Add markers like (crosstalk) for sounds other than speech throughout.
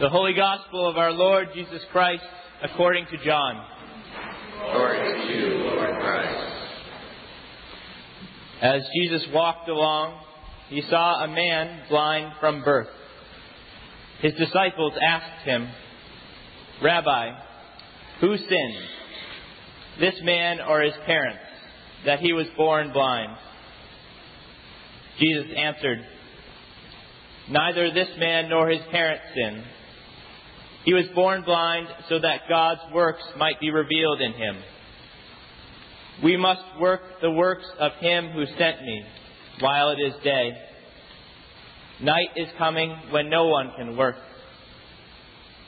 The Holy Gospel of our Lord Jesus Christ according to John. Glory to you, Lord Christ. As Jesus walked along, he saw a man blind from birth. His disciples asked him, Rabbi, who sinned, this man or his parents, that he was born blind? Jesus answered, Neither this man nor his parents sinned. He was born blind so that God's works might be revealed in him. We must work the works of him who sent me while it is day. Night is coming when no one can work.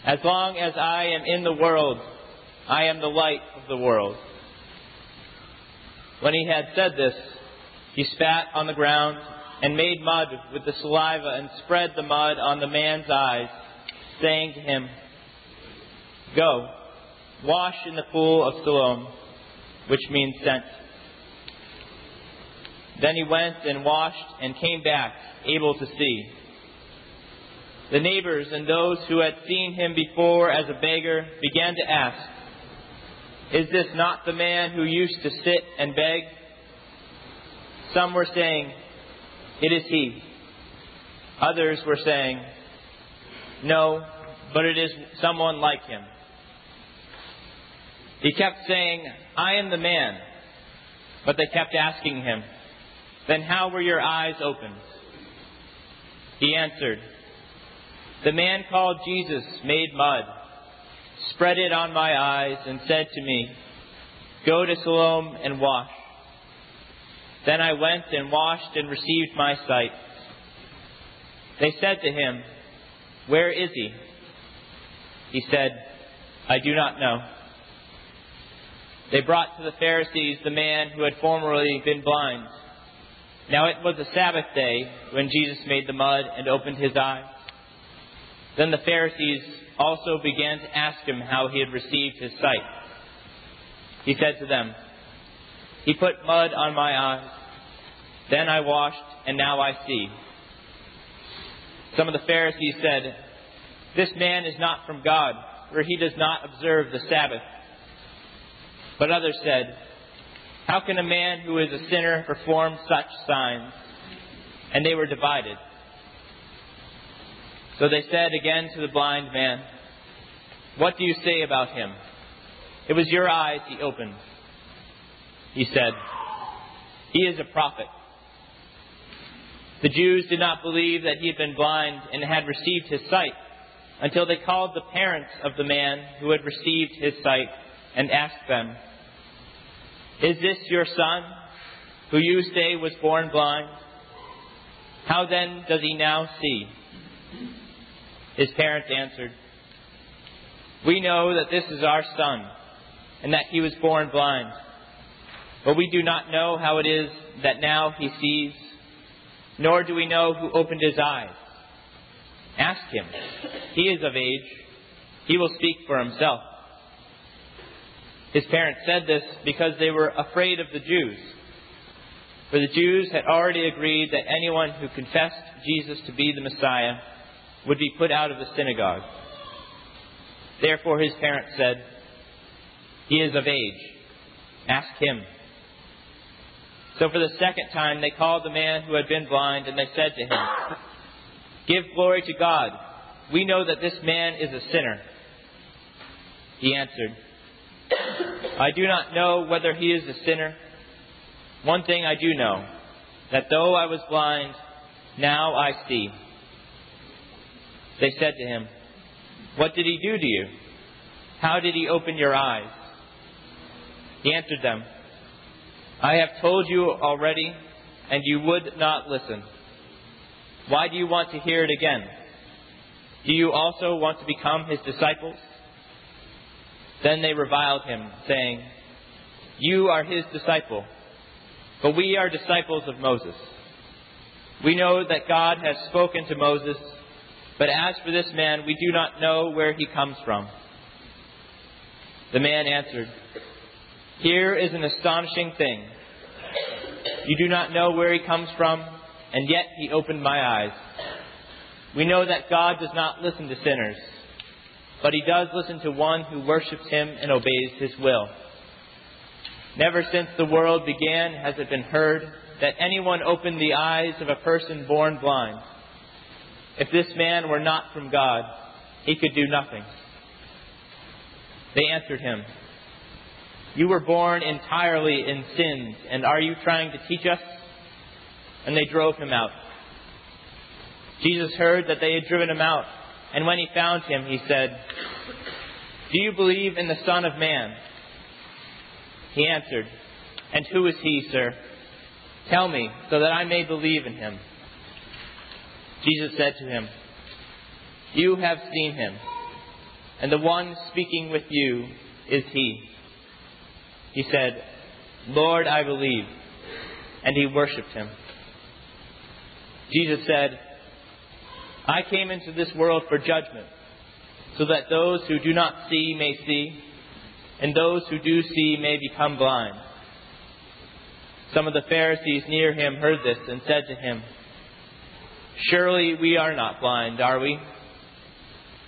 As long as I am in the world, I am the light of the world. When he had said this, he spat on the ground and made mud with the saliva and spread the mud on the man's eyes, saying to him, Go, wash in the pool of Siloam, which means sent. Then he went and washed and came back, able to see. The neighbors and those who had seen him before as a beggar began to ask, Is this not the man who used to sit and beg? Some were saying, It is he. Others were saying, No, but it is someone like him. He kept saying, I am the man. But they kept asking him, Then how were your eyes opened? He answered, The man called Jesus made mud, spread it on my eyes, and said to me, Go to Siloam and wash. Then I went and washed and received my sight. They said to him, Where is he? He said, I do not know. They brought to the Pharisees the man who had formerly been blind. Now it was a Sabbath day when Jesus made the mud and opened his eyes. Then the Pharisees also began to ask him how he had received his sight. He said to them, He put mud on my eyes. Then I washed, and now I see. Some of the Pharisees said, This man is not from God, for he does not observe the Sabbath. But others said, How can a man who is a sinner perform such signs? And they were divided. So they said again to the blind man, What do you say about him? It was your eyes he opened. He said, He is a prophet. The Jews did not believe that he had been blind and had received his sight until they called the parents of the man who had received his sight and asked them, Is this your son, who you say was born blind? How then does he now see? His parents answered, We know that this is our son, and that he was born blind. But we do not know how it is that now he sees, nor do we know who opened his eyes. Ask him. He is of age. He will speak for himself. His parents said this because they were afraid of the Jews. For the Jews had already agreed that anyone who confessed Jesus to be the Messiah would be put out of the synagogue. Therefore his parents said, He is of age. Ask him. So for the second time they called the man who had been blind, and they said to him, Give glory to God. We know that this man is a sinner. He answered, I do not know whether he is a sinner. One thing I do know, that though I was blind, now I see. They said to him, What did he do to you? How did he open your eyes? He answered them, I have told you already, and you would not listen. Why do you want to hear it again? Do you also want to become his disciples? Then they reviled him, saying, You are his disciple, but we are disciples of Moses. We know that God has spoken to Moses, but as for this man, we do not know where he comes from. The man answered, Here is an astonishing thing. You do not know where he comes from, and yet he opened my eyes. We know that God does not listen to sinners, but he does listen to one who worships him and obeys his will. Never since the world began has it been heard that anyone opened the eyes of a person born blind. If this man were not from God, he could do nothing. They answered him, You were born entirely in sins, and are you trying to teach us? And they drove him out. Jesus heard that they had driven him out, and when he found him, he said, Do you believe in the Son of Man? He answered, And who is he, sir? Tell me, so that I may believe in him. Jesus said to him, You have seen him, and the one speaking with you is he. He said, Lord, I believe. And he worshipped him. Jesus said, I came into this world for judgment, so that those who do not see may see, and those who do see may become blind. Some of the Pharisees near him heard this and said to him, Surely we are not blind, are we?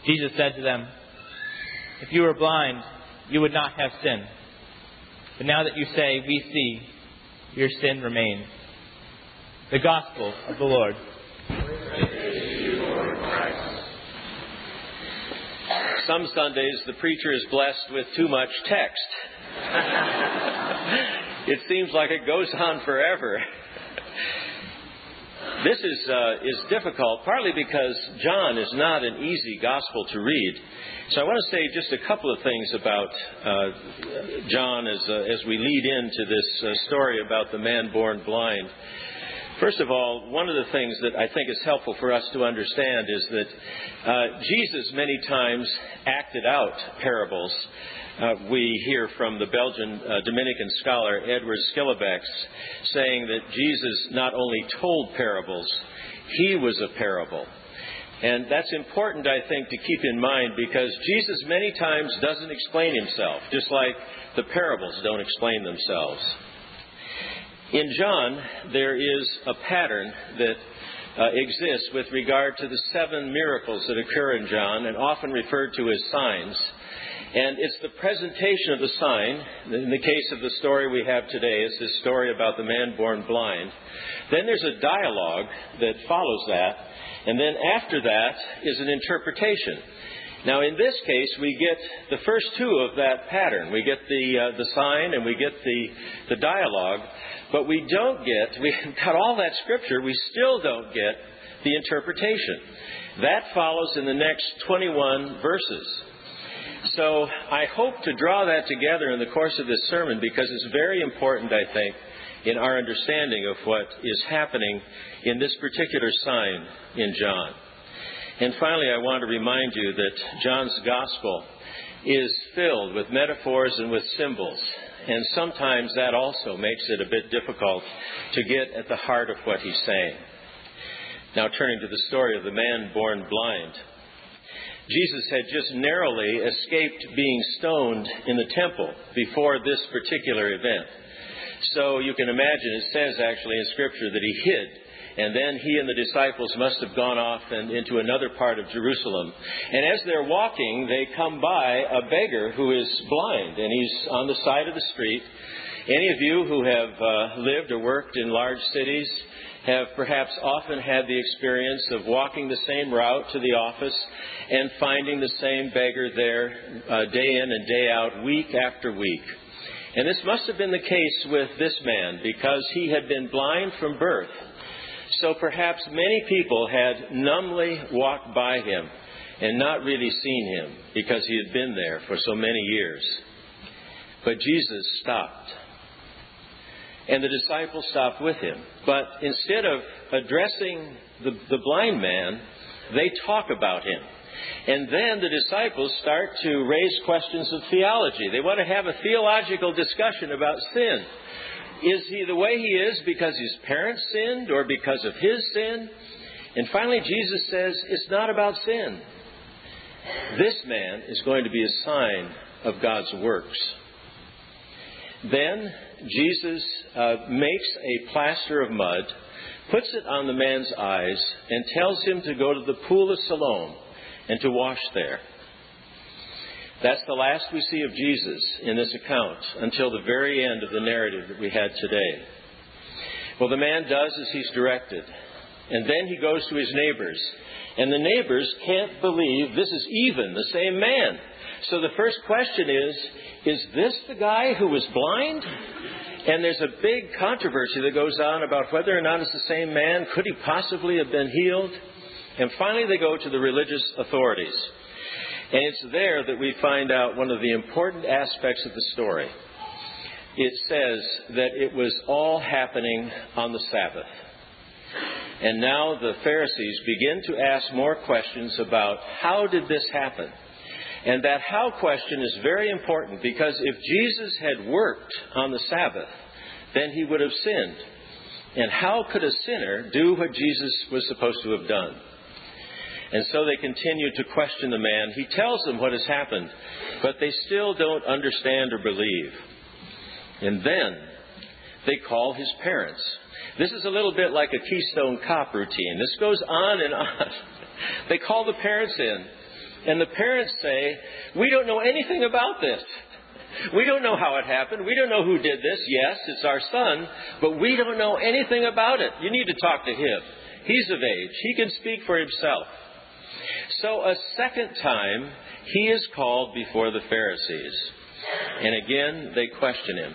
Jesus said to them, If you were blind, you would not have sin. But now that you say, We see, your sin remains. The Gospel of the Lord. Some Sundays the preacher is blessed with too much text. (laughs) it seems like it goes on forever. This is, uh, is difficult, partly because John is not an easy gospel to read. So I want to say just a couple of things about uh, John as, uh, as we lead into this uh, story about the man born blind. First of all, one of the things that I think is helpful for us to understand is that uh, Jesus many times acted out parables. Uh, we hear from the Belgian uh, Dominican scholar Edward Schillebeeckx saying that Jesus not only told parables, he was a parable. And that's important, I think, to keep in mind because Jesus many times doesn't explain himself, just like the parables don't explain themselves. In John, there is a pattern that uh, exists with regard to the seven miracles that occur in John and often referred to as signs. And it's the presentation of the sign. In the case of the story we have today, it's this story about the man born blind. Then there's a dialogue that follows that. And then after that is an interpretation. Now, in this case, we get the first two of that pattern. We get the, uh, the sign and we get the, the dialogue. But we don't get, we've (laughs) got all that scripture, we still don't get the interpretation. That follows in the next 21 verses. So I hope to draw that together in the course of this sermon because it's very important, I think, in our understanding of what is happening in this particular sign in John. And finally, I want to remind you that John's gospel is filled with metaphors and with symbols. And sometimes that also makes it a bit difficult to get at the heart of what he's saying. Now, turning to the story of the man born blind. Jesus had just narrowly escaped being stoned in the temple before this particular event. So you can imagine, it says actually in Scripture that he hid and then he and the disciples must have gone off and into another part of Jerusalem. And as they're walking, they come by a beggar who is blind, and he's on the side of the street. Any of you who have uh, lived or worked in large cities have perhaps often had the experience of walking the same route to the office and finding the same beggar there uh, day in and day out, week after week. And this must have been the case with this man because he had been blind from birth. So perhaps many people had numbly walked by him and not really seen him because he had been there for so many years. But Jesus stopped. And the disciples stopped with him. But instead of addressing the, the blind man, they talk about him. And then the disciples start to raise questions of theology. They want to have a theological discussion about sin. Is he the way he is because his parents sinned or because of his sin? And finally, Jesus says it's not about sin. This man is going to be a sign of God's works. Then Jesus uh, makes a plaster of mud, puts it on the man's eyes, and tells him to go to the pool of Siloam and to wash there. That's the last we see of Jesus in this account until the very end of the narrative that we had today. Well, the man does as he's directed. And then he goes to his neighbors. And the neighbors can't believe this is even the same man. So the first question is Is this the guy who was blind? And there's a big controversy that goes on about whether or not it's the same man. Could he possibly have been healed? And finally, they go to the religious authorities. And it's there that we find out one of the important aspects of the story. It says that it was all happening on the Sabbath. And now the Pharisees begin to ask more questions about how did this happen? And that how question is very important because if Jesus had worked on the Sabbath, then he would have sinned. And how could a sinner do what Jesus was supposed to have done? And so they continue to question the man. He tells them what has happened, but they still don't understand or believe. And then they call his parents. This is a little bit like a Keystone Cop routine. This goes on and on. (laughs) They call the parents in, and the parents say, We don't know anything about this. We don't know how it happened. We don't know who did this. Yes, it's our son, but we don't know anything about it. You need to talk to him. He's of age. He can speak for himself. So a second time, he is called before the Pharisees. And again, they question him.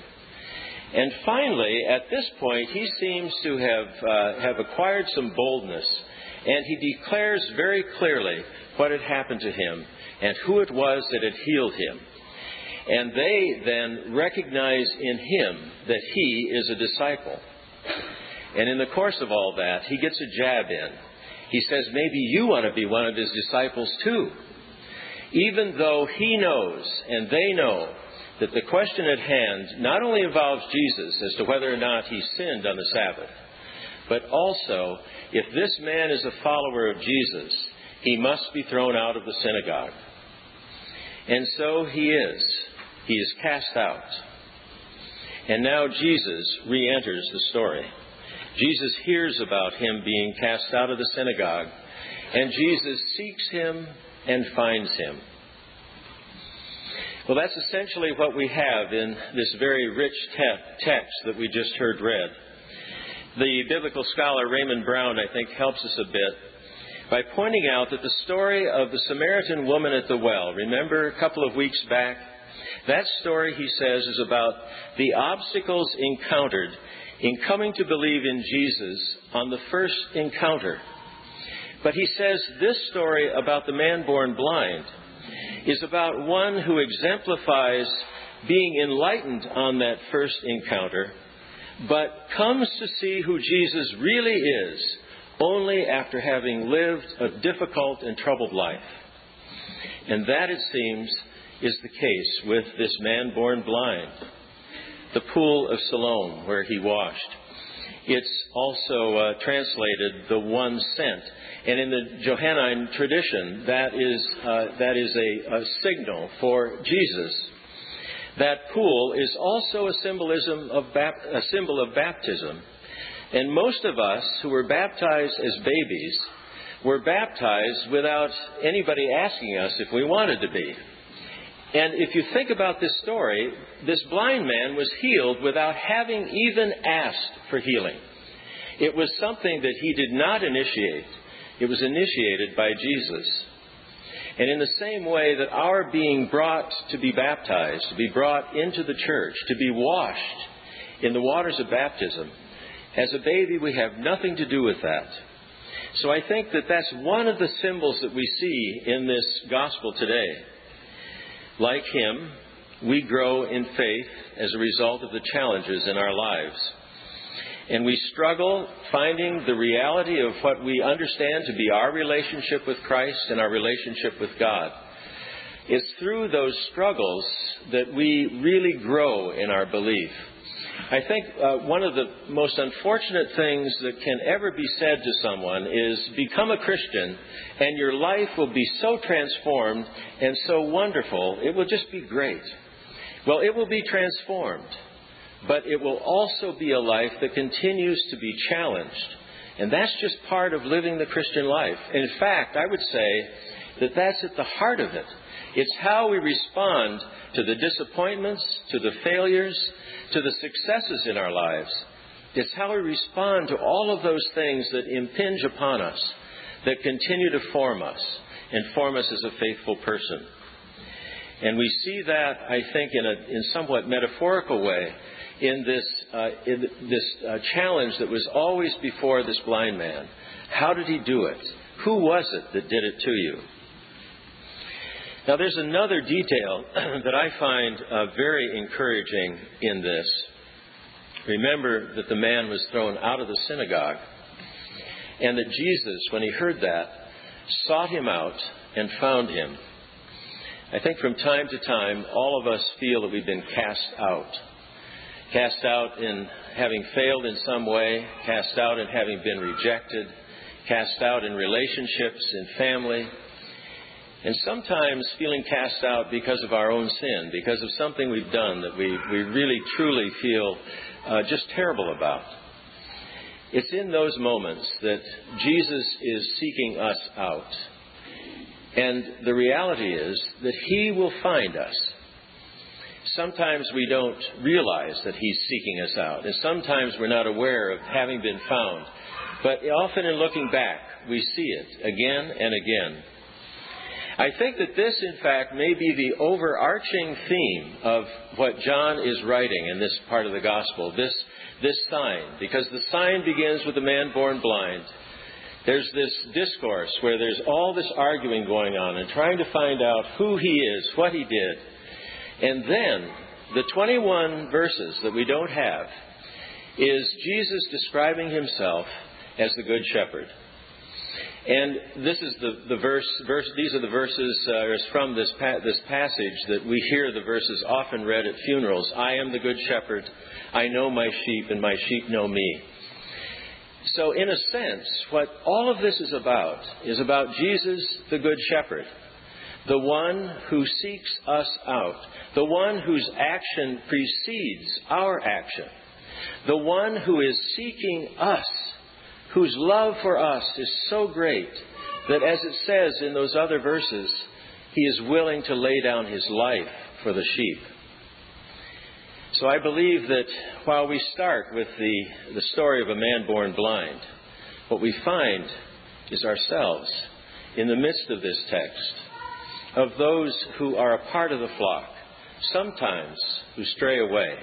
And finally, at this point, he seems to have, uh, have acquired some boldness, and he declares very clearly what had happened to him and who it was that had healed him. And they then recognize in him that he is a disciple. And in the course of all that, he gets a jab in. He says, maybe you want to be one of his disciples too. Even though he knows and they know that the question at hand not only involves Jesus as to whether or not he sinned on the Sabbath, but also if this man is a follower of Jesus, he must be thrown out of the synagogue. And so he is. He is cast out. And now Jesus re enters the story. Jesus hears about him being cast out of the synagogue, and Jesus seeks him and finds him. Well, that's essentially what we have in this very rich te- text that we just heard read. The biblical scholar Raymond Brown, I think, helps us a bit by pointing out that the story of the Samaritan woman at the well, remember a couple of weeks back? That story, he says, is about the obstacles encountered in coming to believe in Jesus on the first encounter. But he says this story about the man born blind is about one who exemplifies being enlightened on that first encounter, but comes to see who Jesus really is only after having lived a difficult and troubled life. And that, it seems, is the case with this man born blind. The pool of Siloam, where he washed. It's also uh, translated the one sent. And in the Johannine tradition, that is, uh, that is a, a signal for Jesus. That pool is also a symbolism of bap- a symbol of baptism. And most of us who were baptized as babies were baptized without anybody asking us if we wanted to be. And if you think about this story, this blind man was healed without having even asked for healing. It was something that he did not initiate. It was initiated by Jesus. And in the same way that our being brought to be baptized, to be brought into the church, to be washed in the waters of baptism, as a baby, we have nothing to do with that. So I think that that's one of the symbols that we see in this gospel today. Like him, we grow in faith as a result of the challenges in our lives and we struggle finding the reality of what we understand to be our relationship with Christ and our relationship with God. It's through those struggles that we really grow in our belief. I think uh, one of the most unfortunate things that can ever be said to someone is become a Christian and your life will be so transformed and so wonderful, it will just be great. Well, it will be transformed but it will also be a life that continues to be challenged And that's just part of living the Christian life. In fact, I would say that that's at the heart of it. It's how we respond to the disappointments, to the failures, to the successes in our lives. It's how we respond to all of those things that impinge upon us, that continue to form us and form us as a faithful person. And we see that, I think, in a in somewhat metaphorical way in this, uh, in this uh, challenge that was always before this blind man. How did he do it? Who was it that did it to you? Now, there's another detail (clears throat) that I find uh, very encouraging in this. Remember that the man was thrown out of the synagogue, and that Jesus, when he heard that, sought him out and found him. I think from time to time, all of us feel that we've been cast out. Cast out in having failed in some way, cast out in having been rejected, cast out in relationships, in family, and sometimes feeling cast out because of our own sin, because of something we've done that we, we really truly feel uh, just terrible about. It's in those moments that Jesus is seeking us out. And the reality is that He will find us. Sometimes we don't realize that He's seeking us out, and sometimes we're not aware of having been found. But often in looking back, we see it again and again. I think that this, in fact, may be the overarching theme of what John is writing in this part of the gospel, this, this sign, because the sign begins with a man born blind. There's this discourse where there's all this arguing going on and trying to find out who he is, what he did. And then the 21 verses that we don't have is Jesus describing himself as the Good Shepherd. And this is the, the verse, verse, these are the verses uh, from this, pa- this passage that we hear the verses often read at funerals. I am the good shepherd. I know my sheep, and my sheep know me. So, in a sense, what all of this is about is about Jesus, the good shepherd, the one who seeks us out, the one whose action precedes our action, the one who is seeking us whose love for us is so great that, as it says in those other verses, he is willing to lay down his life for the sheep. So I believe that while we start with the, the story of a man born blind, what we find is ourselves in the midst of this text, of those who are a part of the flock, sometimes who stray away,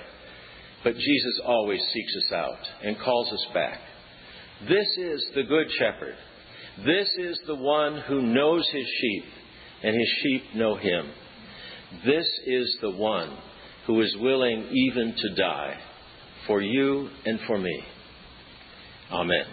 but Jesus always seeks us out and calls us back. This is the Good Shepherd. This is the one who knows his sheep, and his sheep know him. This is the one who is willing even to die for you and for me. Amen.